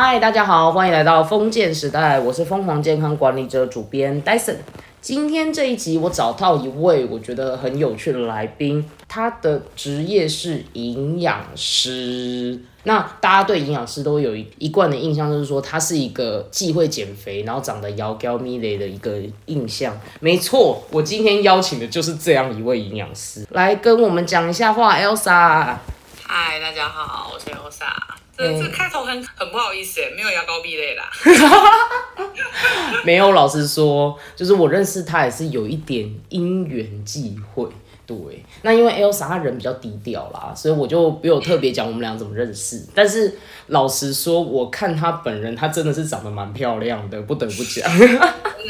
嗨，大家好，欢迎来到封建时代，我是疯狂健康管理者主编 Dyson。今天这一集我找到一位我觉得很有趣的来宾，他的职业是营养师。那大家对营养师都有一一贯的印象，就是说他是一个既会减肥，然后长得窈窕咪雷的一个印象。没错，我今天邀请的就是这样一位营养师来跟我们讲一下话，Elsa。嗨，大家好，我是 Elsa。这这开头很很不好意思，没有牙膏壁垒啦。没有，老实说，就是我认识他也是有一点因缘际会。对，那因为 Elsa 她人比较低调啦，所以我就没有特别讲我们俩怎么认识。但是老实说，我看她本人，她真的是长得蛮漂亮的，不得不讲。真的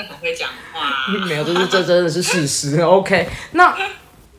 很会讲话。没有，这是这真的是事实。OK，那。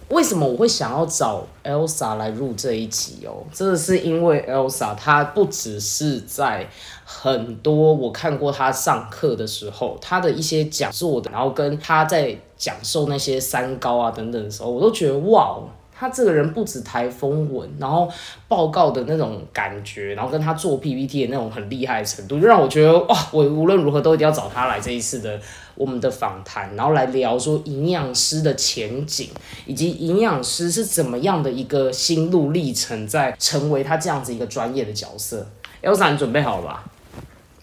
为什么我会想要找 Elsa 来录这一集哦？真的是因为 Elsa 她不只是在很多我看过她上课的时候，她的一些讲座的，然后跟她在讲授那些三高啊等等的时候，我都觉得哇。他这个人不止台风文，然后报告的那种感觉，然后跟他做 PPT 的那种很厉害的程度，就让我觉得哇，我无论如何都一定要找他来这一次的我们的访谈，然后来聊说营养师的前景，以及营养师是怎么样的一个心路历程，在成为他这样子一个专业的角色。Elsa，你准备好了吧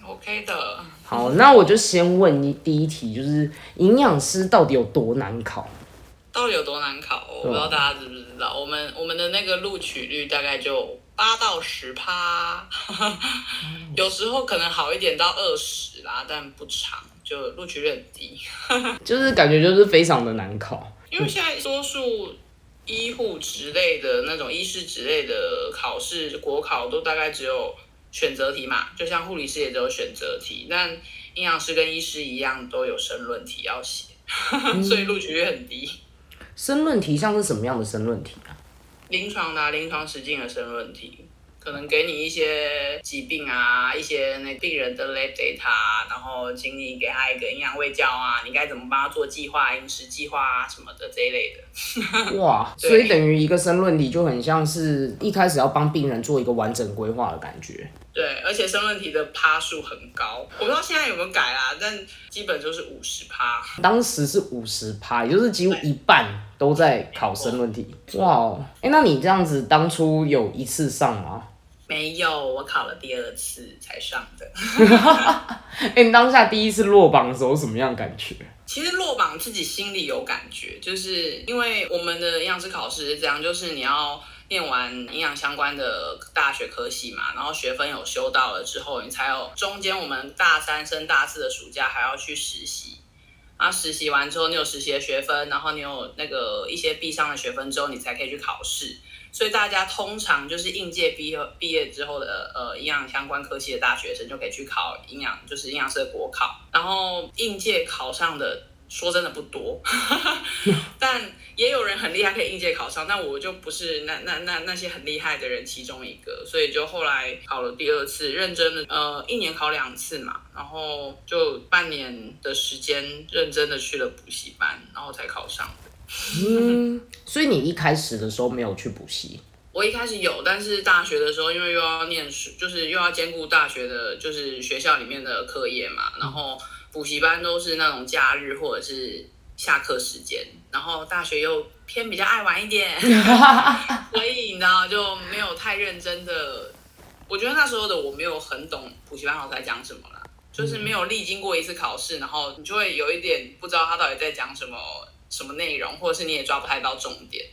？OK 的。好，那我就先问你第一题，就是营养师到底有多难考？到底有多难考？我不知道大家知不知道，我们我们的那个录取率大概就八到十趴，有时候可能好一点到二十啦，但不长，就录取率很低，就是感觉就是非常的难考。因为现在多数医护之类的那种医师之类的考试国考都大概只有选择题嘛，就像护理师也只有选择题，但营养师跟医师一样都有申论题要写，所以录取率很低。申论题像是什么样的申论题啊？临床的临床实践的申论题，可能给你一些疾病啊，一些那病人的 lab data，然后请你给他一个营养喂教啊，你该怎么帮他做计划、饮食计划啊什么的这一类的。哇，所以等于一个申论题就很像是一开始要帮病人做一个完整规划的感觉。对，而且申论题的趴数很高，我不知道现在有没有改啦，但基本就是五十趴。当时是五十趴，也就是几乎一半都在考申论题。哇，哎，那你这样子当初有一次上吗？没有，我考了第二次才上的。哎，你当下第一次落榜的时候什么样感觉？其实落榜自己心里有感觉，就是因为我们的营养师考试是这样，就是你要。念完营养相关的大学科系嘛，然后学分有修到了之后，你才有中间我们大三升大四的暑假还要去实习，然后实习完之后你有实习的学分，然后你有那个一些必上的学分之后，你才可以去考试。所以大家通常就是应届毕业毕业之后的呃营养相关科系的大学生就可以去考营养，就是营养师的国考。然后应届考上的说真的不多，但。也有人很厉害，可以应届考上，但我就不是那那那那些很厉害的人其中一个，所以就后来考了第二次，认真的，呃，一年考两次嘛，然后就半年的时间认真的去了补习班，然后才考上的。嗯，所以你一开始的时候没有去补习？我一开始有，但是大学的时候因为又要念书，就是又要兼顾大学的，就是学校里面的课业嘛，然后补习班都是那种假日或者是。下课时间，然后大学又偏比较爱玩一点，所以你知道就没有太认真的。我觉得那时候的我没有很懂补习班老师在讲什么啦，就是没有历经过一次考试，然后你就会有一点不知道他到底在讲什么什么内容，或者是你也抓不太到重点。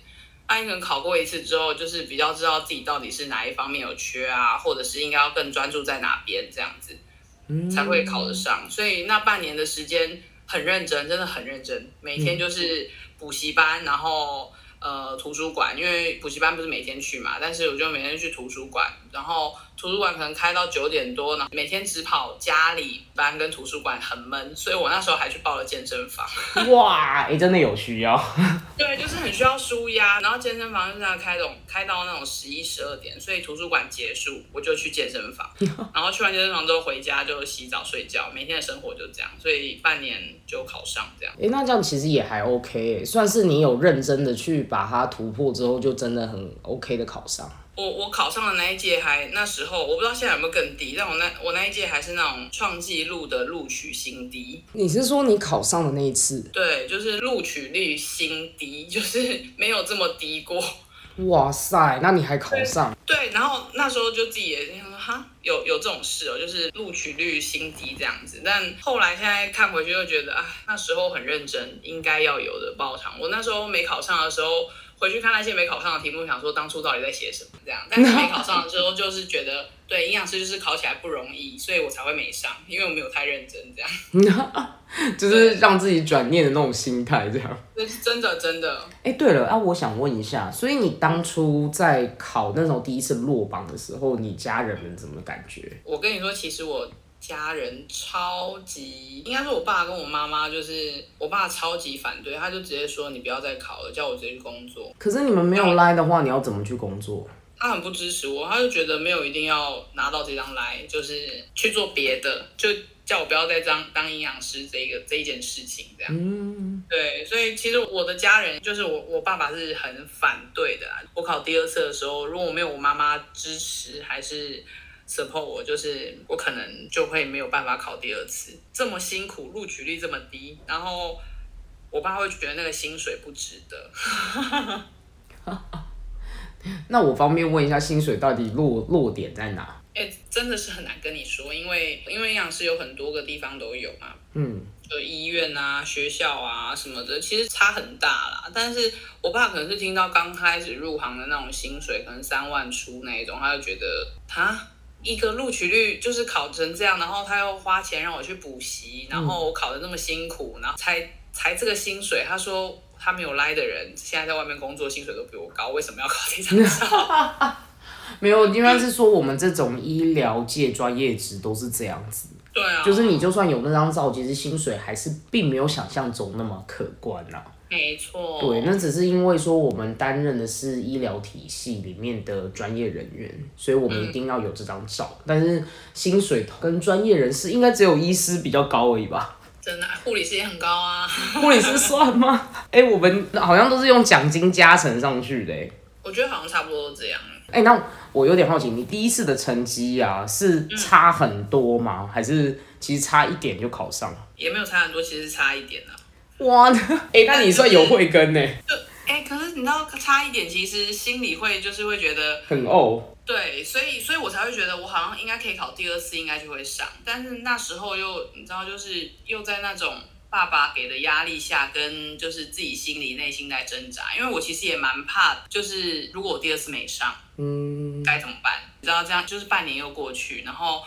那你可能考过一次之后，就是比较知道自己到底是哪一方面有缺啊，或者是应该要更专注在哪边这样子，才会考得上。所以那半年的时间。很认真，真的很认真，每天就是补习班，然后呃图书馆，因为补习班不是每天去嘛，但是我就每天去图书馆，然后。图书馆可能开到九点多呢，每天只跑家里班跟图书馆很闷，所以我那时候还去报了健身房。哇，哎，真的有需要。对，就是很需要舒压，然后健身房就这样开种开到那种十一十二点，所以图书馆结束我就去健身房，然后去完健身房之后回家就洗澡睡觉，每天的生活就这样，所以半年就考上这样。哎，那这样其实也还 OK，算是你有认真的去把它突破之后，就真的很 OK 的考上。我我考上的那一届还那时候我不知道现在有没有更低，但我那我那一届还是那种创纪录的录取新低。你是说你考上的那一次？对，就是录取率新低，就是没有这么低过。哇塞，那你还考上？对，然后那时候就自己也想说，哈，有有这种事哦，就是录取率新低这样子。但后来现在看回去，又觉得啊，那时候很认真，应该要有的报偿。我那时候没考上的时候。回去看那些没考上的题目，想说当初到底在写什么这样。但是没考上的时候，就是觉得对营养师就是考起来不容易，所以我才会没上，因为我没有太认真这样。就是让自己转念的那种心态这样。那是真的真的。哎，对了啊，我想问一下，所以你当初在考那时候第一次落榜的时候，你家人们怎么感觉？我跟你说，其实我。家人超级，应该是我爸跟我妈妈，就是我爸超级反对，他就直接说你不要再考了，叫我直接去工作。可是你们没有来的话，你要怎么去工作？他很不支持我，他就觉得没有一定要拿到这张来，就是去做别的，就叫我不要再当当营养师这个这一件事情这样。嗯，对，所以其实我的家人就是我我爸爸是很反对的。我考第二次的时候，如果我没有我妈妈支持，还是。Support 我就是我可能就会没有办法考第二次，这么辛苦，录取率这么低，然后我爸会觉得那个薪水不值得。那我方便问一下，薪水到底落落点在哪？哎，真的是很难跟你说，因为因为营养师有很多个地方都有嘛，嗯，就医院啊、学校啊什么的，其实差很大啦。但是我爸可能是听到刚开始入行的那种薪水，可能三万出那一种，他就觉得他。一个录取率就是考成这样，然后他又花钱让我去补习，然后我考的那么辛苦，然后才才这个薪水。他说他没有来的人，现在在外面工作，薪水都比我高，为什么要考这张照？没有，应该是说我们这种医疗界专业职都是这样子。对啊，就是你就算有那张照，其实薪水还是并没有想象中那么可观呐。没错，对，那只是因为说我们担任的是医疗体系里面的专业人员，所以我们一定要有这张照。但是薪水跟专业人士应该只有医师比较高而已吧？真的，护理师也很高啊。护理师算吗？哎，我们好像都是用奖金加成上去的。我觉得好像差不多都这样。哎，那我有点好奇，你第一次的成绩啊，是差很多吗？还是其实差一点就考上了？也没有差很多，其实差一点啊。哇，哎，那你算有慧根呢？就哎，可是你知道差一点，其实心里会就是会觉得很哦。对，所以所以我才会觉得我好像应该可以考第二次，应该就会上。但是那时候又你知道，就是又在那种爸爸给的压力下，跟就是自己心里内心在挣扎。因为我其实也蛮怕，就是如果我第二次没上，嗯，该怎么办？你知道这样就是半年又过去，然后。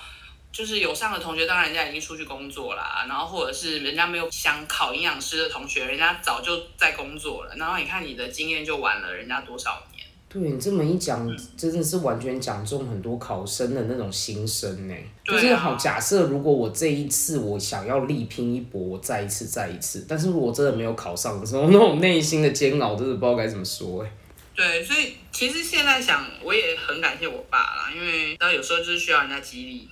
就是有上的同学，当然人家已经出去工作啦，然后或者是人家没有想考营养师的同学，人家早就在工作了。然后你看你的经验就晚了人家多少年？对你这么一讲，真的是完全讲中很多考生的那种心声呢。就是好，假设如果我这一次我想要力拼一搏，我再一次再一次，但是如果真的没有考上的时候，那种内心的煎熬，真的不知道该怎么说哎。对，所以其实现在想，我也很感谢我爸啦，因为然有时候就是需要人家激励，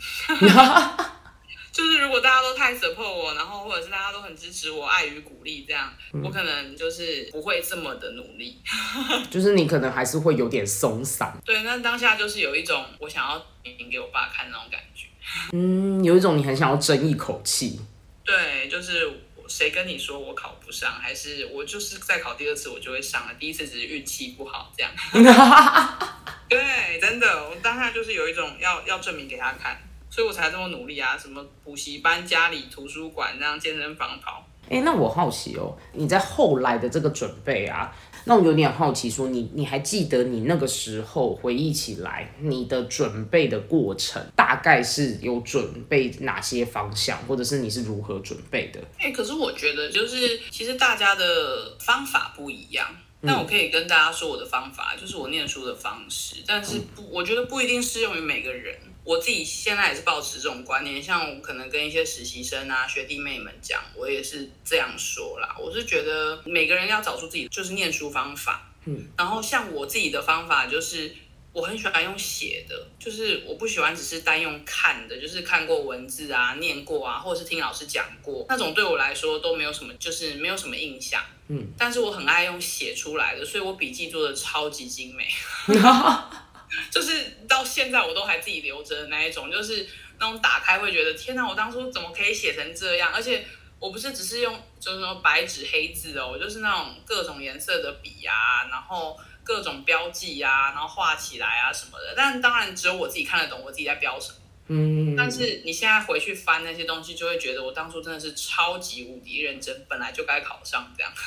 就是如果大家都太 support 我，然后或者是大家都很支持我，爱与鼓励这样，我可能就是不会这么的努力，就是你可能还是会有点松散。对，那当下就是有一种我想要赢给我爸看那种感觉，嗯，有一种你很想要争一口气。对，就是。谁跟你说我考不上？还是我就是再考第二次我就会上了？第一次只是运气不好这样。对，真的，我当下就是有一种要要证明给他看，所以我才这么努力啊！什么补习班、家里图书馆这样健身房跑。哎，那我好奇哦，你在后来的这个准备啊？那我有点好奇，说你你还记得你那个时候回忆起来，你的准备的过程大概是有准备哪些方向，或者是你是如何准备的？哎，可是我觉得就是其实大家的方法不一样。那我可以跟大家说我的方法，就是我念书的方式，但是不，我觉得不一定适用于每个人。我自己现在也是保持这种观念，像我可能跟一些实习生啊、学弟妹们讲，我也是这样说啦。我是觉得每个人要找出自己就是念书方法，嗯，然后像我自己的方法就是，我很喜欢用写的，就是我不喜欢只是单用看的，就是看过文字啊、念过啊，或者是听老师讲过那种，对我来说都没有什么，就是没有什么印象，嗯，但是我很爱用写出来的，所以我笔记做的超级精美。就是到现在我都还自己留着的那一种，就是那种打开会觉得天哪，我当初怎么可以写成这样？而且我不是只是用就是说白纸黑字哦，我就是那种各种颜色的笔啊，然后各种标记啊，然后画起来啊什么的。但当然只有我自己看得懂我自己在标什么。嗯，但是你现在回去翻那些东西，就会觉得我当初真的是超级无敌认真，本来就该考上这样。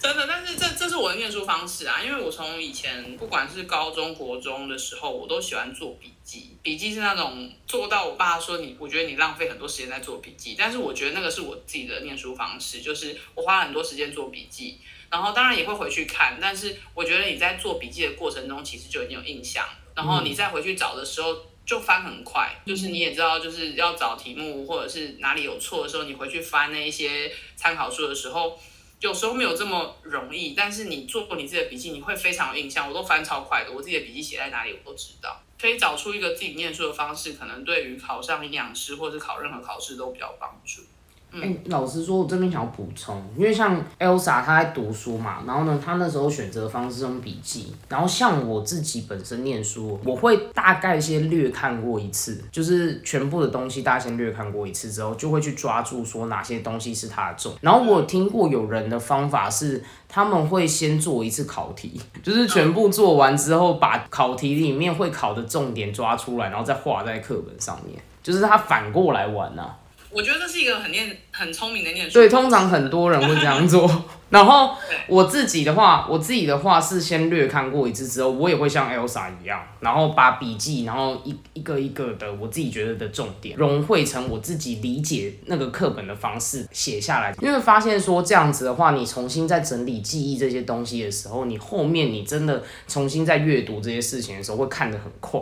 真的，但是这这是我的念书方式啊，因为我从以前不管是高中国中的时候，我都喜欢做笔记。笔记是那种做到我爸说你，我觉得你浪费很多时间在做笔记，但是我觉得那个是我自己的念书方式，就是我花很多时间做笔记，然后当然也会回去看，但是我觉得你在做笔记的过程中，其实就已经有印象，然后你再回去找的时候就翻很快，就是你也知道，就是要找题目或者是哪里有错的时候，你回去翻那一些参考书的时候。有时候没有这么容易，但是你做过你自己的笔记，你会非常有印象。我都翻超快的，我自己的笔记写在哪里我都知道，可以找出一个自己念书的方式，可能对于考上营养师或者考任何考试都比较帮助。哎，老实说，我这边想要补充，因为像 Elsa 她在读书嘛，然后呢，她那时候选择方式用笔记，然后像我自己本身念书，我会大概先略看过一次，就是全部的东西大家先略看过一次之后，就会去抓住说哪些东西是它的重。然后我听过有人的方法是，他们会先做一次考题，就是全部做完之后，把考题里面会考的重点抓出来，然后再画在课本上面，就是他反过来玩呐。我觉得这是一个很念很聪明的念书。对，通常很多人会这样做。然后我自己的话，我自己的话是先略看过一次之后，我也会像 Elsa 一样，然后把笔记，然后一一个一个的我自己觉得的重点融汇成我自己理解那个课本的方式写下来。因为发现说这样子的话，你重新在整理记忆这些东西的时候，你后面你真的重新在阅读这些事情的时候，会看得很快。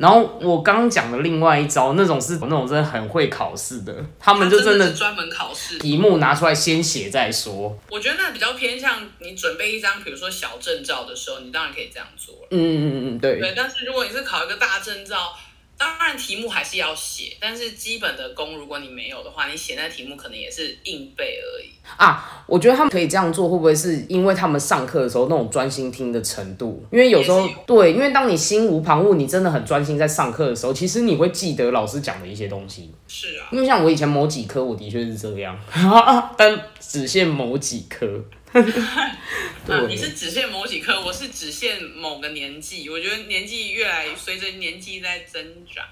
然后我刚刚讲的另外一招，那种是那种真的很会考试的，他们就真的专门考试，题目拿出来先写再说。我觉得那比较偏向你准备一张，比如说小证照的时候，你当然可以这样做嗯嗯嗯嗯，对。对，但是如果你是考一个大证照。当然，题目还是要写，但是基本的功，如果你没有的话，你写那题目可能也是硬背而已啊。我觉得他们可以这样做，会不会是因为他们上课的时候那种专心听的程度？因为有时候对，因为当你心无旁骛，你真的很专心在上课的时候，其实你会记得老师讲的一些东西。是啊，因为像我以前某几科，我的确是这样，但只限某几科。啊，你是只限某几科，我是只限某个年纪。我觉得年纪越来随着年纪在增长，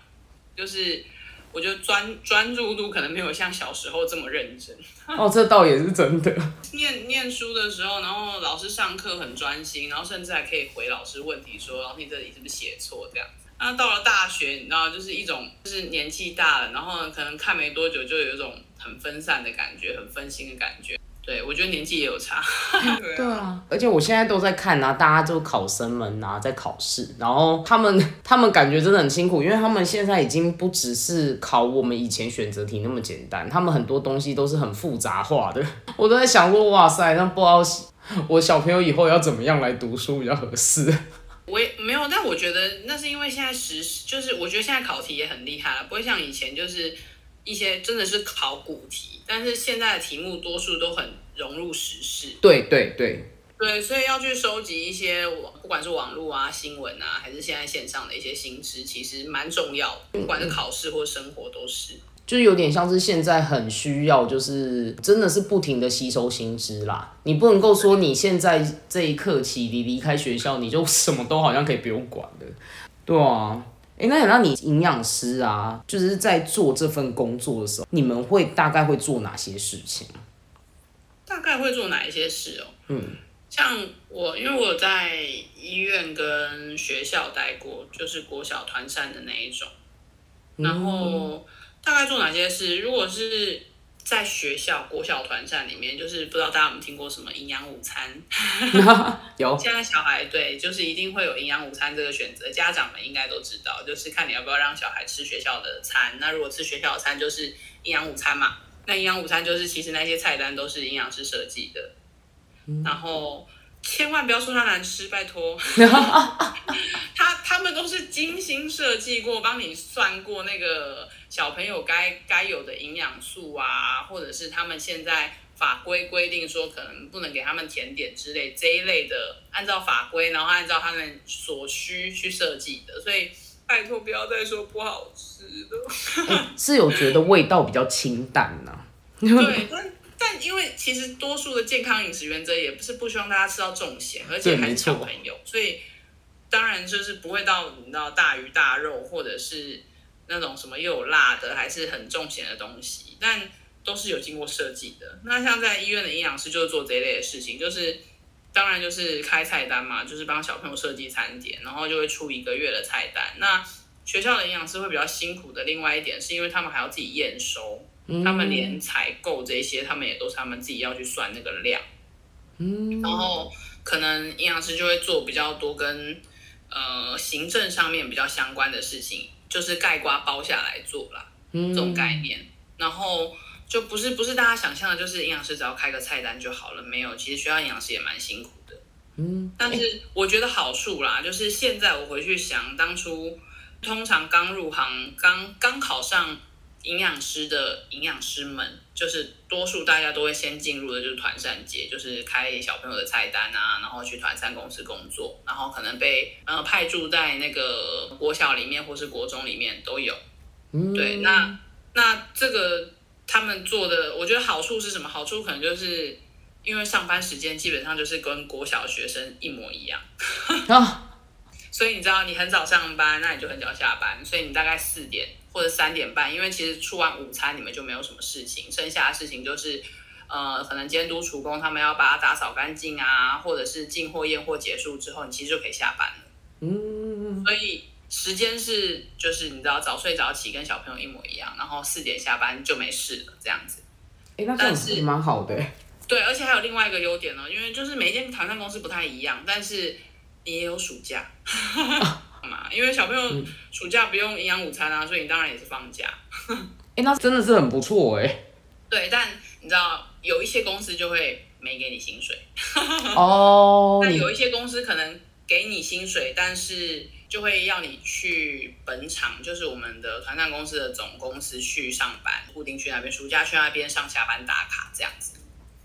就是我觉得专专注度可能没有像小时候这么认真。哦，这倒也是真的。念念书的时候，然后老师上课很专心，然后甚至还可以回老师问题，说老师你这里是不是写错这样。那到了大学，你知道，就是一种就是年纪大了，然后可能看没多久就有一种很分散的感觉，很分心的感觉。对，我觉得年纪也有差。对啊，而且我现在都在看啊，大家就考生们啊在考试，然后他们他们感觉真的很辛苦，因为他们现在已经不只是考我们以前选择题那么简单，他们很多东西都是很复杂化的。我都在想说，哇塞，那不知道我小朋友以后要怎么样来读书比较合适。我也没有，但我觉得那是因为现在实就是我觉得现在考题也很厉害了，不会像以前就是一些真的是考古题。但是现在的题目多数都很融入时事，对对对对，所以要去收集一些网，不管是网络啊、新闻啊，还是现在线上的一些新知，其实蛮重要的。不管是考试或生活都是，就是有点像是现在很需要，就是真的是不停的吸收新知啦。你不能够说你现在这一刻起，你离开学校，你就什么都好像可以不用管的，对啊。哎，那想到你营养师啊，就是在做这份工作的时候，你们会大概会做哪些事情？大概会做哪一些事哦？嗯，像我，因为我在医院跟学校待过，就是国小团膳的那一种，然后大概做哪些事？如果是。在学校国小团膳里面，就是不知道大家有没有听过什么营养午餐？有。现在小孩对，就是一定会有营养午餐这个选择，家长们应该都知道，就是看你要不要让小孩吃学校的餐。那如果吃学校的餐，就是营养午餐嘛。那营养午餐就是其实那些菜单都是营养师设计的，然后千万不要说它难吃，拜托。他他们都是精心设计过，帮你算过那个。小朋友该该有的营养素啊，或者是他们现在法规规定说可能不能给他们甜点之类这一类的，按照法规，然后按照他们所需去设计的，所以拜托不要再说不好吃的。是有觉得味道比较清淡呐、对，但但因为其实多数的健康饮食原则也不是不希望大家吃到重咸，而且还是小朋友，所以当然就是不会到你知道大鱼大肉，或者是那种什么又有辣的，还是很重咸的东西，但都是有经过设计的。那像在医院的营养师就是做这一类的事情，就是当然就是开菜单嘛，就是帮小朋友设计餐点，然后就会出一个月的菜单。那学校的营养师会比较辛苦的，另外一点是因为他们还要自己验收。他们连采购这些，他们也都是他们自己要去算那个量，嗯，然后可能营养师就会做比较多跟呃行政上面比较相关的事情，就是盖瓜包下来做啦，嗯这种概念。然后就不是不是大家想象的，就是营养师只要开个菜单就好了，没有，其实学校营养师也蛮辛苦的。嗯，但是我觉得好处啦，就是现在我回去想，当初通常刚入行、刚刚考上营养师的营养师们，就是多数大家都会先进入的就是团膳节，就是开小朋友的菜单啊，然后去团膳公司工作，然后可能被呃派驻在那个国小里面或是国中里面都有。嗯对，那那这个他们做的，我觉得好处是什么？好处可能就是因为上班时间基本上就是跟国小学生一模一样，啊，所以你知道你很早上班，那你就很早下班，所以你大概四点或者三点半，因为其实出完午餐你们就没有什么事情，剩下的事情就是。呃，可能监督厨工他们要把它打扫干净啊，或者是进货验货结束之后，你其实就可以下班了。嗯，所以时间是就是你知道早睡早起跟小朋友一模一样，然后四点下班就没事了这样子。哎、那但是蛮好的、欸，对，而且还有另外一个优点呢，因为就是每一间团膳公司不太一样，但是你也有暑假 嘛，因为小朋友暑假不用营养午餐啊，所以你当然也是放假。哎、那真的是很不错哎、对，但你知道有一些公司就会没给你薪水，哦，那有一些公司可能给你薪水，但是就会要你去本厂，就是我们的团战公司的总公司去上班，固定去那边，暑假去那边上下班打卡这样子。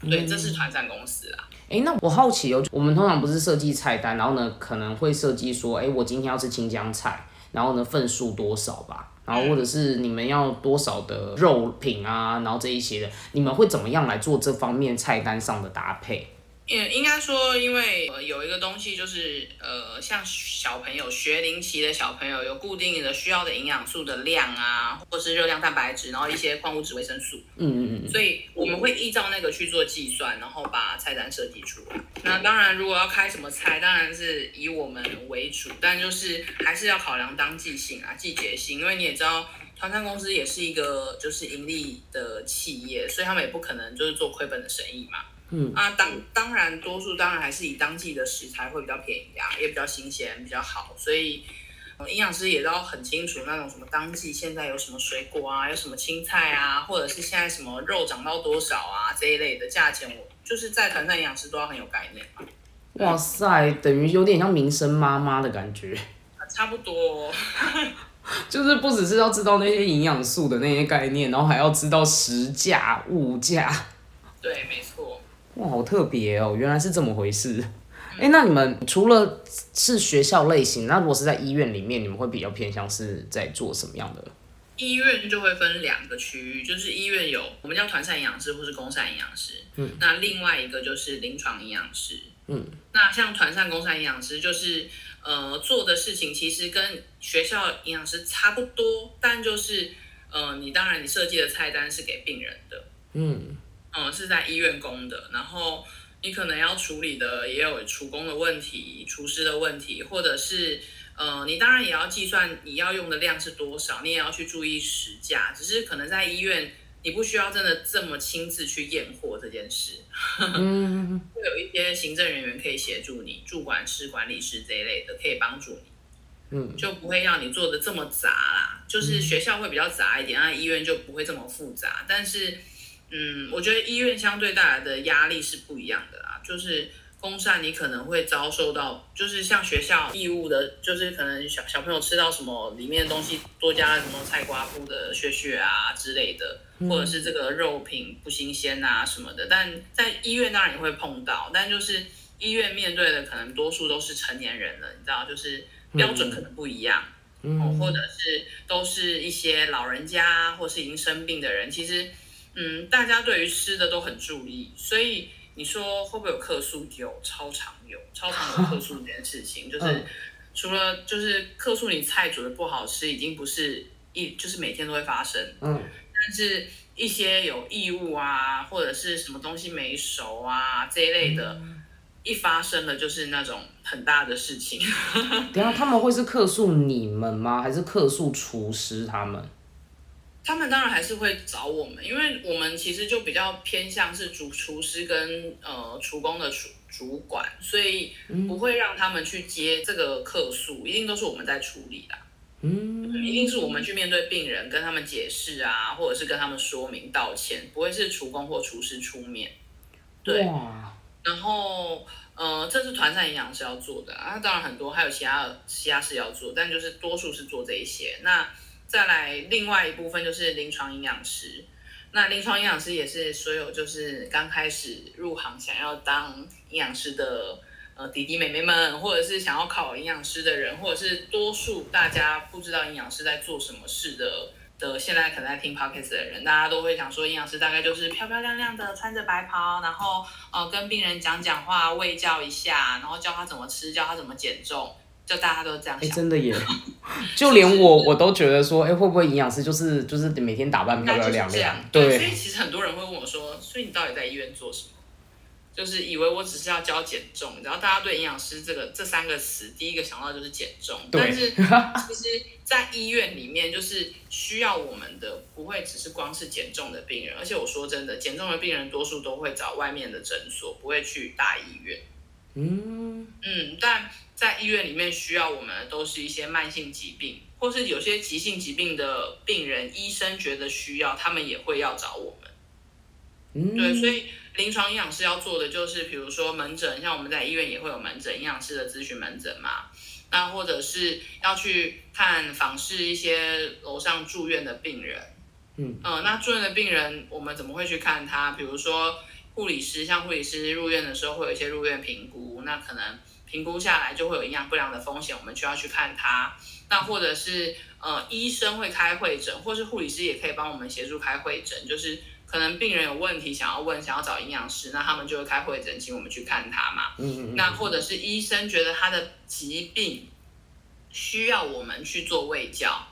对，这是团战公司啦。哎、那我好奇哦，我们通常不是设计菜单，然后呢可能会设计说，哎、我今天要吃清江菜，然后呢份数多少吧，然后或者是你们要多少的肉品啊，然后这一些的，你们会怎么样来做这方面菜单上的搭配？也应该说，因为呃有一个东西就是呃，像小朋友学龄期的小朋友有固定的需要的营养素的量啊，或是热量、蛋白质，然后一些矿物质、维生素，嗯嗯嗯，所以我们会依照那个去做计算，然后把菜单设计出来。那当然，如果要开什么菜，当然是以我们为主，但就是还是要考量当季性啊、季节性，因为你也知道。团餐公司也是一个就是盈利的企业，所以他们也不可能就是做亏本的生意嘛。嗯啊，当当然，多数当然还是以当季的食材会比较便宜啊，也比较新鲜，比较好。所以，呃营养师也都很清楚那种什么当季现在有什么水果啊，有什么青菜啊，或者是现在什么肉涨到多少啊这一类的价钱，我就是在团上营养师都要很有概念嘛。哇塞，等于有点像民生妈妈的感觉，啊差不多、哦，就是不只是要知道那些营养素的那些概念，然后还要知道时价、物价。对，没错。哇，好特别哦，原来是这么回事。哎、那你们除了是学校类型，那如果是在医院里面，你们会比较偏向是在做什么样的？医院就会分两个区域，就是医院有我们叫团膳营养师或是公膳营养师，嗯，那另外一个就是临床营养师，嗯，那像团膳、公膳营养师就是呃做的事情其实跟学校营养师差不多，但就是呃你当然你设计的菜单是给病人的，嗯嗯、是在医院供的，然后你可能要处理的也有厨工的问题、厨师的问题，或者是呃，你当然也要计算你要用的量是多少，你也要去注意时价，只是可能在医院你不需要真的这么亲自去验货这件事，嗯 会有一些行政人员可以协助你，主管师、管理师这一类的可以帮助你。嗯，就不会让你做的这么杂啦。就是学校会比较杂一点，那医院就不会这么复杂。但是，嗯，我觉得医院相对带来的压力是不一样的啦。就是风扇，你可能会遭受到，就是像学校义务的，就是可能小小朋友吃到什么里面的东西多加了什么菜瓜布的血血啊之类的，或者是这个肉品不新鲜啊什么的。但在医院当然也会碰到，但就是医院面对的可能多数都是成年人了，你知道，就是标准可能不一样，嗯，或者是都是一些老人家或是已经生病的人，其实，嗯，大家对于吃的都很注意，所以。你说会不会有客诉？有，超常有，超常有客诉这件事情，就是除了就是客诉你菜煮的不好吃，已经不是一就是每天都会发生。嗯，但是一些有异物啊，或者是什么东西没熟啊这一类的，一发生了就是那种很大的事情。等下他们会是客诉你们吗？还是客诉厨师他们？他们当然还是会找我们，因为我们其实就比较偏向是主厨师跟呃厨工的主主管，所以不会让他们去接这个客诉，一定都是我们在处理的。嗯，一定是我们去面对病人，跟他们解释啊，或者是跟他们说明道歉，不会是厨工或厨师出面。对，然后呃，这是团膳营养师要做的啊，当然很多还有其他其他事要做，但就是多数是做这一些。那再来，另外一部分就是临床营养师。那临床营养师也是所有就是刚开始入行想要当营养师的呃弟弟妹妹们，或者是想要考营养师的人，或者是多数大家不知道营养师在做什么事的的，现在可能在听 podcast 的人，大家都会想说营养师大概就是漂漂亮亮的穿着白袍，然后呃跟病人讲讲话，喂教一下，然后教他怎么吃，教他怎么减重。就大家都这样想，真的耶！就连我我都觉得说，哎，会不会营养师就是就是每天打扮漂漂亮亮？对，所以其实很多人会问我说，所以你到底在医院做什么？就是以为我只是要教减重，然后大家对营养师这个这三个词，第一个想到就是减重。但是 其实，在医院里面，就是需要我们的不会只是光是减重的病人，而且我说真的，减重的病人多数都会找外面的诊所，不会去大医院。嗯嗯，但。在医院里面需要我们的都是一些慢性疾病，或是有些急性疾病的病人，医生觉得需要，他们也会要找我们。嗯，对，所以临床营养师要做的就是，比如说门诊，像我们在医院也会有门诊，营养师的咨询门诊嘛。那或者是要去看访视一些楼上住院的病人。嗯嗯，那住院的病人，我们怎么会去看他？比如说护理师，像护理师入院的时候会有一些入院评估，那可能。评估下来就会有营养不良的风险，我们就要去看他。那或者是呃，医生会开会诊，或是护理师也可以帮我们协助开会诊。就是可能病人有问题想要问，想要找营养师，那他们就会开会诊，请我们去看他嘛。嗯嗯。那或者是医生觉得他的疾病需要我们去做卫教，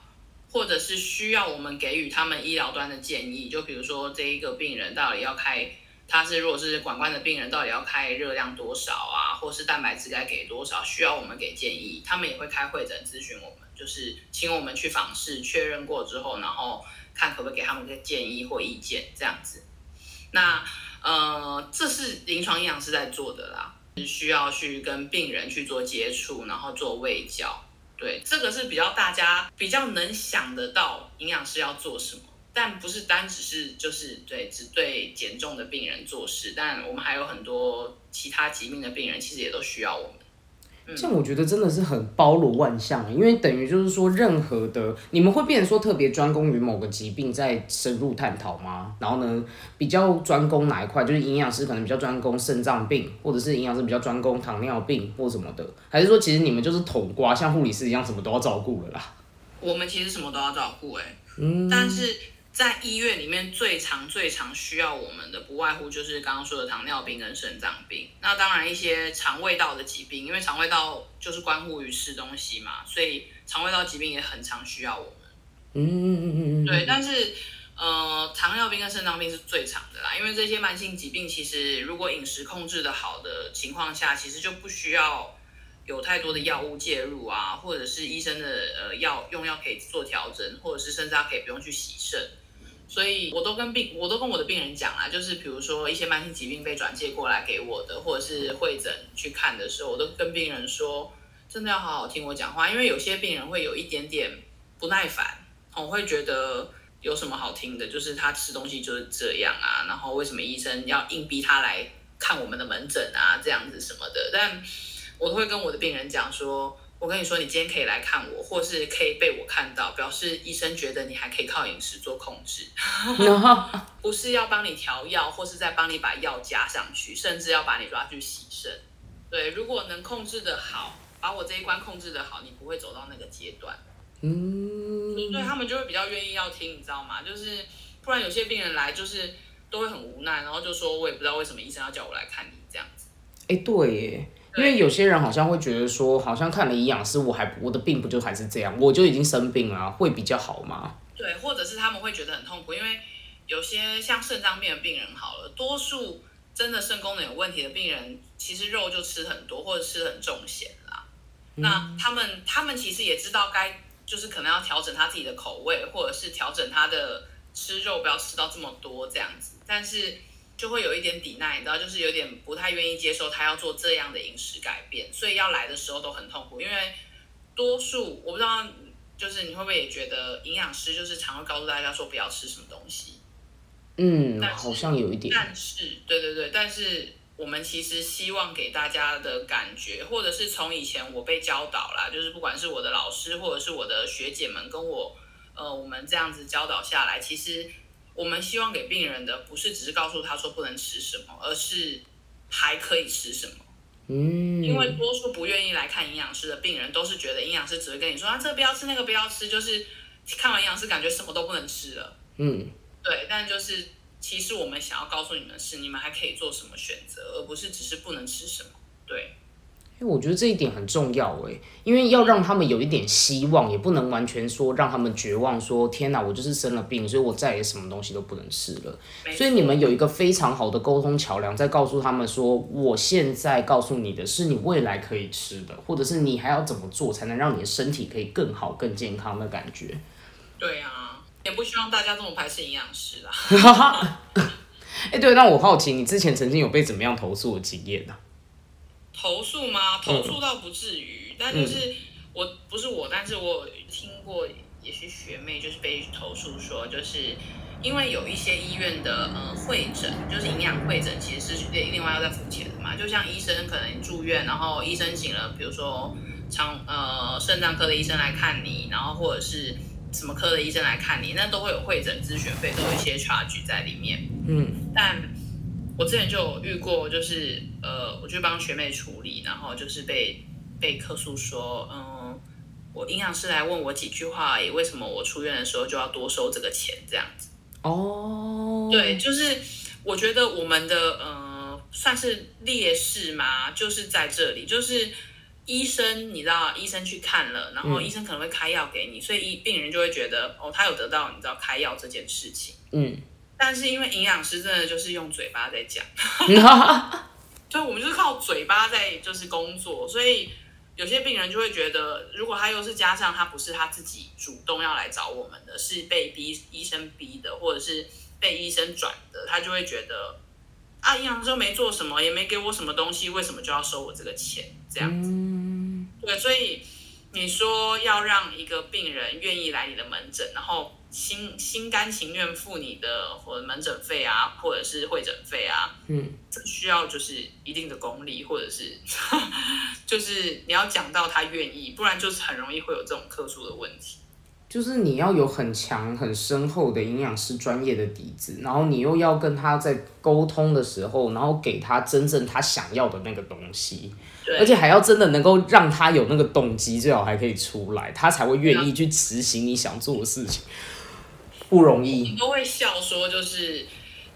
或者是需要我们给予他们医疗端的建议。就比如说这一个病人到底要开。他是如果是管管的病人，到底要开热量多少啊，或是蛋白质该给多少，需要我们给建议。他们也会开会诊咨询我们，就是请我们去访视确认过之后，然后看可不可以给他们一个建议或意见这样子。那呃，这是临床营养师在做的啦，需要去跟病人去做接触，然后做卫教。对，这个是比较大家比较能想得到营养师要做什么。但不是单只是就是对只对减重的病人做事，但我们还有很多其他疾病的病人，其实也都需要我们。像我觉得真的是很包罗万象，因为等于就是说，任何的你们会变成说特别专攻于某个疾病在深入探讨吗？然后呢，比较专攻哪一块？就是营养师可能比较专攻肾脏病，或者是营养师比较专攻糖尿病或什么的，还是说其实你们就是统瓜，像护理师一样，什么都要照顾了啦？我们其实什么都要照顾，哎，嗯，但是。在医院里面最常、最常需要我们的，不外乎就是刚刚说的糖尿病跟肾脏病。那当然一些肠胃道的疾病，因为肠胃道就是关乎于吃东西嘛，所以肠胃道疾病也很常需要我们。嗯嗯嗯嗯。对，但是呃，糖尿病跟肾脏病是最常的啦，因为这些慢性疾病其实如果饮食控制的好的情况下，其实就不需要。有太多的药物介入啊，或者是医生的呃药用药可以做调整，或者是甚至他可以不用去洗肾，所以我都跟病我都跟我的病人讲啦，就是比如说一些慢性疾病被转介过来给我的，或者是会诊去看的时候，我都跟病人说，真的要好好听我讲话，因为有些病人会有一点点不耐烦，我会觉得有什么好听的，就是他吃东西就是这样啊，然后为什么医生要硬逼他来？看我们的门诊啊，这样子什么的。但我都会跟我的病人讲说，我跟你说，你今天可以来看我，或是可以被我看到，表示医生觉得你还可以靠饮食做控制，不是要帮你调药，或是再帮你把药加上去，甚至要把你抓去洗肾。对，如果能控制的好，把我这一关控制的好，你不会走到那个阶段。嗯，对他们就会比较愿意要听，你知道吗？就是不然有些病人来就是都会很无奈，然后就说我也不知道为什么医生要叫我来看你这样子。哎，对耶，因为有些人好像会觉得说，好像看了营养师，我还我的病不就还是这样，我就已经生病了，会比较好吗？对，或者是他们会觉得很痛苦，因为有些像肾脏病的病人好了，多数真的肾功能有问题的病人，其实肉就吃很多或者吃很重咸啦。那他们他们其实也知道该。就是可能要调整他自己的口味，或者是调整他的吃肉，不要吃到这么多这样子。但是就会有一点抵耐，你知道，就是有点不太愿意接受他要做这样的饮食改变，所以要来的时候都很痛苦。因为多数我不知道，就是你会不会也觉得营养师就是常会告诉大家说不要吃什么东西？嗯，好像有一点。但是，对对对，但是。我们其实希望给大家的感觉，或者是从以前我被教导啦，就是不管是我的老师或者是我的学姐们跟我，呃，我们这样子教导下来，其实我们希望给病人的不是只是告诉他说不能吃什么，而是还可以吃什么。嗯，因为多数不愿意来看营养师的病人，都是觉得营养师只会跟你说啊，这个不要吃，那个不要吃，就是看完营养师感觉什么都不能吃了。嗯，对，但就是。其实我们想要告诉你们是，你们还可以做什么选择，而不是只是不能吃什么。对，因为我觉得这一点很重要诶，因为要让他们有一点希望，也不能完全说让他们绝望，说天哪，我就是生了病，所以我再也什么东西都不能吃了。所以你们有一个非常好的沟通桥梁，在告诉他们说，我现在告诉你的是你未来可以吃的，或者是你还要怎么做才能让你的身体可以更好、更健康的感觉。对啊。也不希望大家这么排斥营养师啦。哎，对，那我好奇，你之前曾经有被怎么样投诉的经验呢？投诉吗？投诉倒不至于，但就是我不是我，但是我听过，也是学妹就是被投诉说，就是因为有一些医院的呃会诊，就是营养会诊，其实是另另外要再付钱的嘛。就像医生可能住院，然后医生请了，比如说肠呃肾脏科的医生来看你，然后或者是。什么科的医生来看你，那都会有会诊咨询费，都有一些 charge 在里面。嗯，但我之前就有遇过，就是呃，我去帮学妹处理，然后就是被被客诉说，嗯，我营养师来问我几句话，而已为什么我出院的时候就要多收这个钱这样子？哦，对，就是我觉得我们的呃算是劣势嘛，就是在这里，就是。医生，你知道，医生去看了，然后医生可能会开药给你，所以医病人就会觉得，哦，他有得到你知道开药这件事情。嗯。但是因为营养师真的就是用嘴巴在讲，所以我们就是靠嘴巴在就是工作，所以有些病人就会觉得，如果他又是加上他不是他自己主动要来找我们的，是被逼医生逼的，或者是被医生转的，他就会觉得。啊，营养师没做什么，也没给我什么东西，为什么就要收我这个钱？这样子，对，所以你说要让一个病人愿意来你的门诊，然后心心甘情愿付你的或者门诊费啊，或者是会诊费啊，嗯，这需要就是一定的功力，或者是 就是你要讲到他愿意，不然就是很容易会有这种特殊的问题。就是你要有很强、很深厚的营养师专业的底子，然后你又要跟他在沟通的时候，然后给他真正他想要的那个东西，而且还要真的能够让他有那个动机，最好还可以出来，他才会愿意去执行你想做的事情，不容易。你都会笑说，就是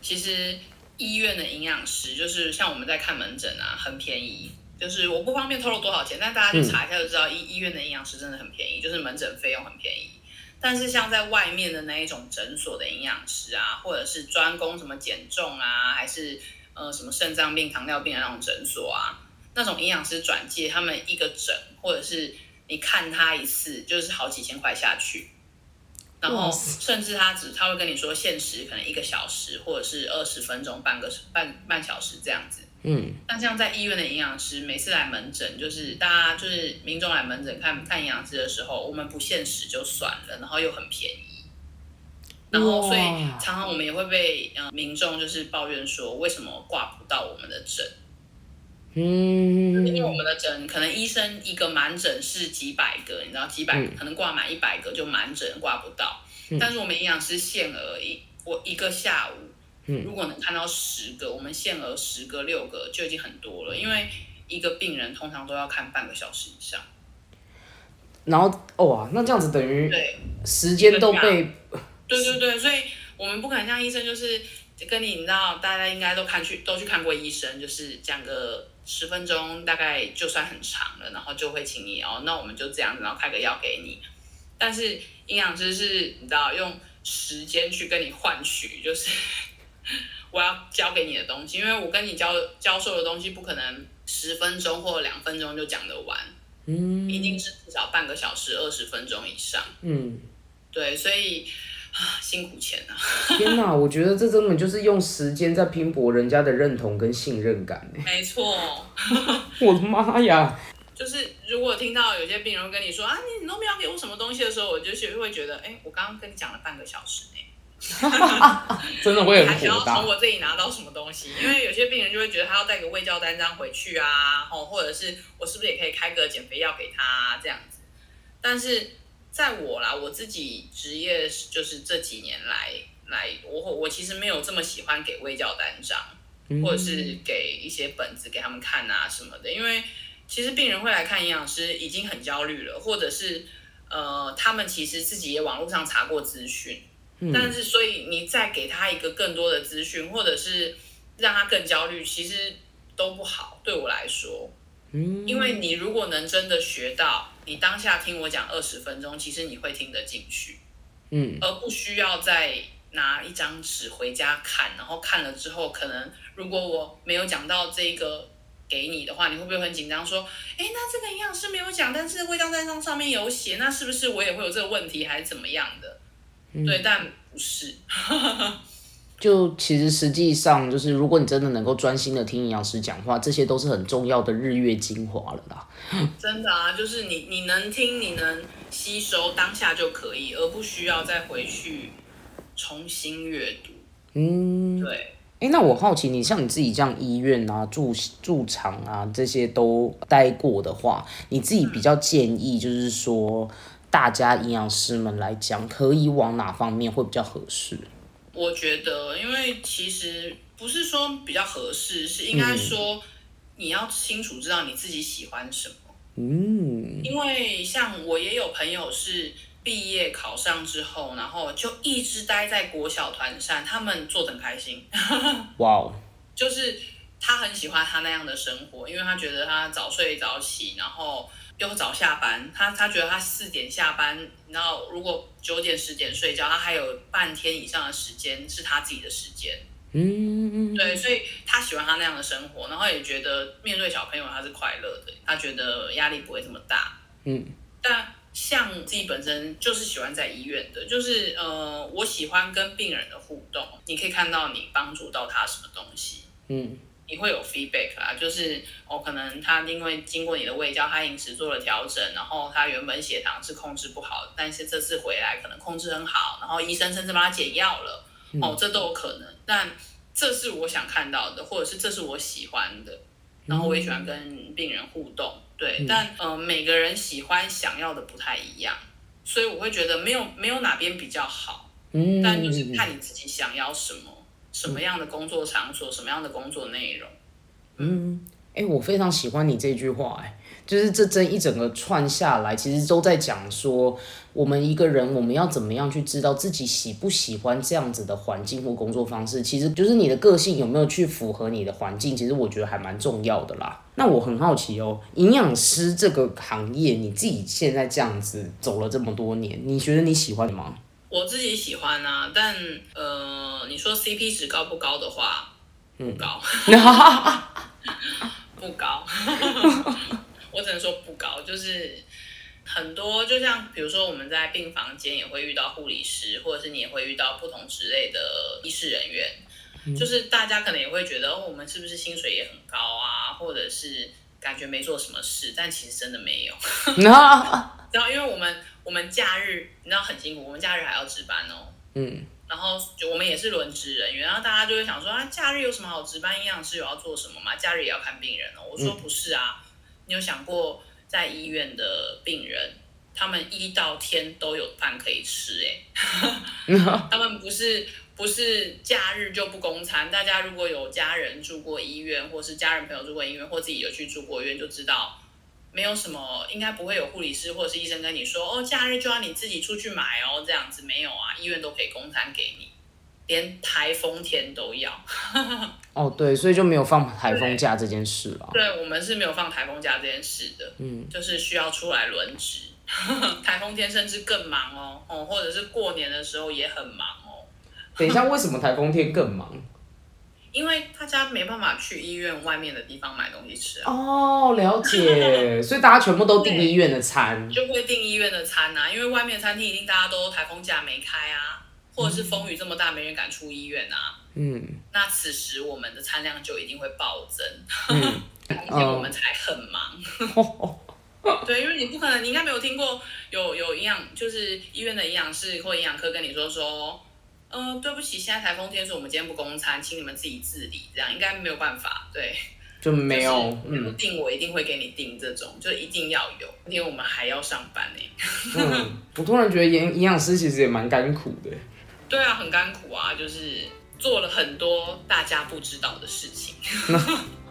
其实医院的营养师，就是像我们在看门诊啊，很便宜。就是我不方便透露多少钱，但大家去查一下就知道，医医院的营养师真的很便宜，就是门诊费用很便宜。但是像在外面的那一种诊所的营养师啊，或者是专攻什么减重啊，还是呃什么肾脏病、糖尿病的那种诊所啊，那种营养师转介，他们一个诊或者是你看他一次就是好几千块下去，然后甚至他只他会跟你说限时可能一个小时或者是二十分钟、半个半半小时这样子。嗯，那像在医院的营养师，每次来门诊，就是大家就是民众来门诊看看营养师的时候，我们不限时就算了，然后又很便宜。然后所以常常我们也会被呃民众就是抱怨说，为什么挂不到我们的诊？因为我嗯，们的诊可能医生一个满诊是几百个，你知道几百、嗯。可能挂满一百个就满诊挂不到，但是我们营养师限额一我一个下午，嗯。如果能看到十个，我们限额十个六个就已经很多了，因为一个病人通常都要看半个小时以上，然后哇，那这样子等于对。时间都被对对对，所以我们不可能像医生，就是跟你，你知道，大家应该都看去都去看过医生，就是讲个十分钟，大概就算很长了，然后就会请你哦，那我们就这样子，然后开个药给你。但是营养师是，你知道，用时间去跟你换取，就是 我要教给你的东西，因为我跟你教教授的东西不可能十分钟或两分钟就讲得完，嗯一定是至少半个小时、二十分钟以上。嗯，对，所以啊，辛苦钱啊。天哪，我觉得这根本就是用时间在拼搏人家的认同跟信任感欸没错，我的妈呀！就是如果听到有些病人跟你说啊，你你都没有给我什么东西的时候，我就是会觉得，哎，我刚刚跟你讲了半个小时呢，真的会你还想要从很火大。我这里拿到什么东西？因为有些病人就会觉得他要带个胃教单张回去啊，哦，或者是我是不是也可以开个减肥药给他、啊、这样子？但是在我啦，我自己职业就是这几年来来，我我其实没有这么喜欢给胃教单张。或者是给一些本子给他们看啊什么的，因为其实病人会来看营养师已经很焦虑了，或者是呃他们其实自己也网络上查过资讯，但是所以你再给他一个更多的资讯，或者是让他更焦虑，其实都不好。对我来说，嗯因为你如果能真的学到，你当下听我讲二十分钟，其实你会听得进去。嗯而不需要再拿一张纸回家看，然后看了之后，可能如果我没有讲到这个给你的话，你会不会很紧张？说，哎，那这个营养师没有讲，但是味道在那上面有写，那是不是我也会有这个问题，还是怎么样的？对，但不是，就其实实际上就是，如果你真的能够专心的听营养师讲话，这些都是很重要的日月精华了啦。真的啊，就是你你能听，你能吸收，当下就可以，而不需要再回去重新阅读。嗯，对。哎、那我好奇，你像你自己这样医院啊、驻驻场啊这些都待过的话，你自己比较建议就是说，大家营养师们来讲，可以往哪方面会比较合适？我觉得，因为其实不是说比较合适，是应该说你要清楚知道你自己喜欢什么。嗯，因为像我也有朋友是毕业考上之后，然后就一直待在国小团上，他们做的很开心，哇哦，就是他很喜欢他那样的生活，因为他觉得他早睡早起，然后又早下班，他他觉得他四点下班，然后如果九点十点睡觉，他还有半天以上的时间是他自己的时间。嗯嗯，对，所以他喜欢他那样的生活，然后也觉得面对小朋友他是快乐的，他觉得压力不会这么大。嗯，但像自己本身就是喜欢在医院的，就是呃，我喜欢跟病人的互动，你可以看到你帮助到他什么东西。嗯，你会有 feedback 啊，就是哦，可能他因为经过你的胃教，他饮食做了调整，然后他原本血糖是控制不好，但是这次回来可能控制很好，然后医生甚至帮他减药了，哦，这都有可能。但这是我想看到的，或者是这是我喜欢的，然后我也喜欢跟病人互动，对，但呃，每个人喜欢想要的不太一样，所以我会觉得没有没有哪边比较好，嗯，但就是看你自己想要什么，什么样的工作场所，什么样的工作内容。嗯哎、我非常喜欢你这句话、哎，就是这真一整个串下来，其实都在讲说，我们一个人我们要怎么样去知道自己喜不喜欢这样子的环境或工作方式，其实就是你的个性有没有去符合你的环境，其实我觉得还蛮重要的啦。那我很好奇哦，营养师这个行业，你自己现在这样子走了这么多年，你觉得你喜欢吗？我自己喜欢啊，但呃，你说 CP 值高不高的话，不高，不高，我只能说不高，就是很多，就像比如说我们在病房间也会遇到护理师，或者是你也会遇到不同职类的医师人员，就是大家可能也会觉得、哦、我们是不是薪水也很高啊，或者是感觉没做什么事，但其实真的没有。然后因为我们我们假日你知道很辛苦，我们假日还要值班哦。嗯，然后就我们也是轮值人员，然后大家就会想说啊，假日有什么好值班？营养师有要做什么吗？假日也要看病人哦。我说不是啊，你有想过在医院的病人，他们一到天都有饭可以吃哎，他们不是不是假日就不供餐。大家如果有家人住过医院，或是家人朋友住过医院，或自己有去住过医院，就知道。没有什么，应该不会有护理师或者是医生跟你说哦，假日就要你自己出去买哦，这样子没有啊，医院都可以供餐给你，连台风天都要。哦，对，所以就没有放台风假这件事了。对，我们是没有放台风假这件事的，嗯，就是需要出来轮值。台风天甚至更忙哦，哦，或者是过年的时候也很忙哦。等一下，为什么台风天更忙？因为大家没办法去医院外面的地方买东西吃啊。哦，了解，所以大家全部都订医院的餐，就会订医院的餐啊。因为外面餐厅一定大家都台风假没开啊，或者是风雨这么大没人敢出医院啊。嗯。那此时我们的餐量就一定会暴增，而且我们才很忙。对，因为你不可能，你应该没有听过有有营养，就是医院的营养师或营养科跟你说说。嗯，对不起，现在台风天，所以我们今天不供餐，请你们自己自理，这样应该没有办法。对，就没有，嗯，定我一定会给你定这种，就一定要有，因为我们还要上班呢。嗯，我突然觉得营营养师其实也蛮甘苦的。对啊，很甘苦啊，就是做了很多大家不知道的事情。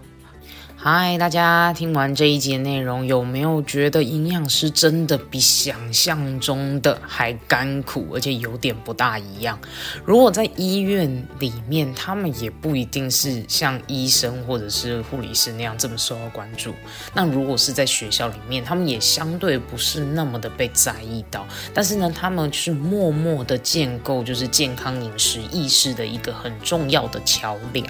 嗨，大家听完这一集的内容，有没有觉得营养师真的比想象中的还甘苦，而且有点不大一样？如果在医院里面，他们也不一定是像医生或者是护理师那样这么受到关注。那如果是在学校里面，他们也相对不是那么的被在意到。但是呢，他们是默默的建构就是健康饮食意识的一个很重要的桥梁。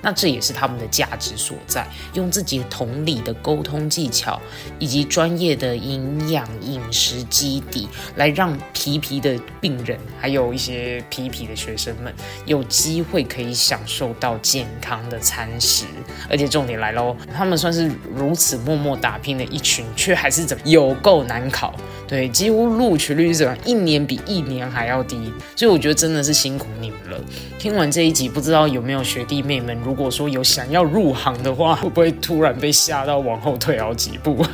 那这也是他们的价值所在，用自己同理的沟通技巧，以及专业的营养饮食基底，来让皮皮的病人，还有一些皮皮的学生们，有机会可以享受到健康的餐食。而且重点来喽，他们算是如此默默打拼的一群，却还是怎么有够难考？对，几乎录取率是怎么一年比一年还要低。所以我觉得真的是辛苦你们了。听完这一集，不知道有没有学弟妹们？如果说有想要入行的话，会不会突然被吓到往后退好几步。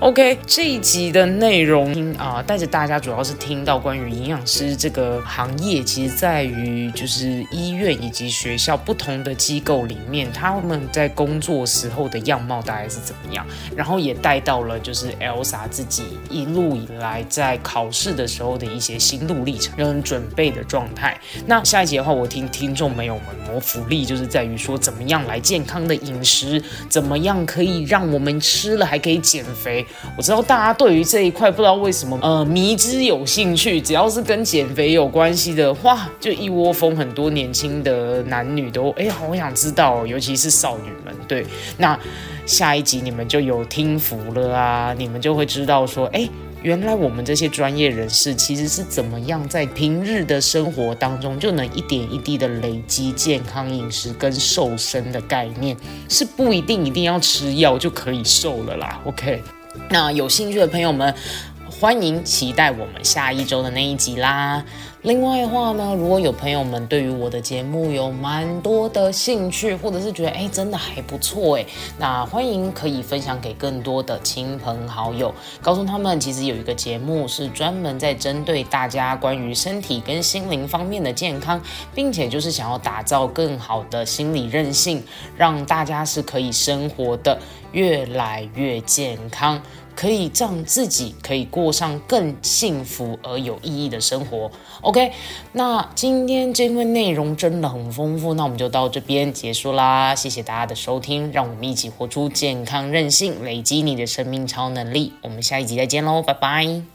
？OK，这一集的内容啊，带着大家主要是听到关于营养师这个行业，其实在于就是医院以及学校不同的机构里面，他们在工作时候的样貌大概是怎么样，然后也带到了就是 Elsa 自己一路以来在考试的时候的一些心路历程跟准备的状态。那下一集的话，我听听众朋友们谋福利，就是在于说怎么样来健康的饮食，怎么样可以让我们吃了还可以减肥。肥我知道大家对于这一块不知道为什么呃迷之有兴趣，只要是跟减肥有关系的话，就一窝蜂很多年轻的男女都哎好想知道，尤其是少女们。对，那下一集你们就有听服了啊，你们就会知道说，哎，原来我们这些专业人士其实是怎么样在平日的生活当中就能一点一滴的累积健康饮食跟瘦身的概念，是不一定一定要吃药就可以瘦了啦。OK。那有兴趣的朋友们，欢迎期待我们下一周的那一集啦。另外的话呢，如果有朋友们对于我的节目有蛮多的兴趣，或者是觉得哎真的还不错哎，那欢迎可以分享给更多的亲朋好友，告诉他们其实有一个节目是专门在针对大家关于身体跟心灵方面的健康，并且就是想要打造更好的心理韧性，让大家是可以生活的越来越健康。可以让自己可以过上更幸福而有意义的生活。OK，那今天这份内容真的很丰富，那我们就到这边结束啦。谢谢大家的收听，让我们一起活出健康任性，累积你的生命超能力。我们下一集再见喽，拜拜。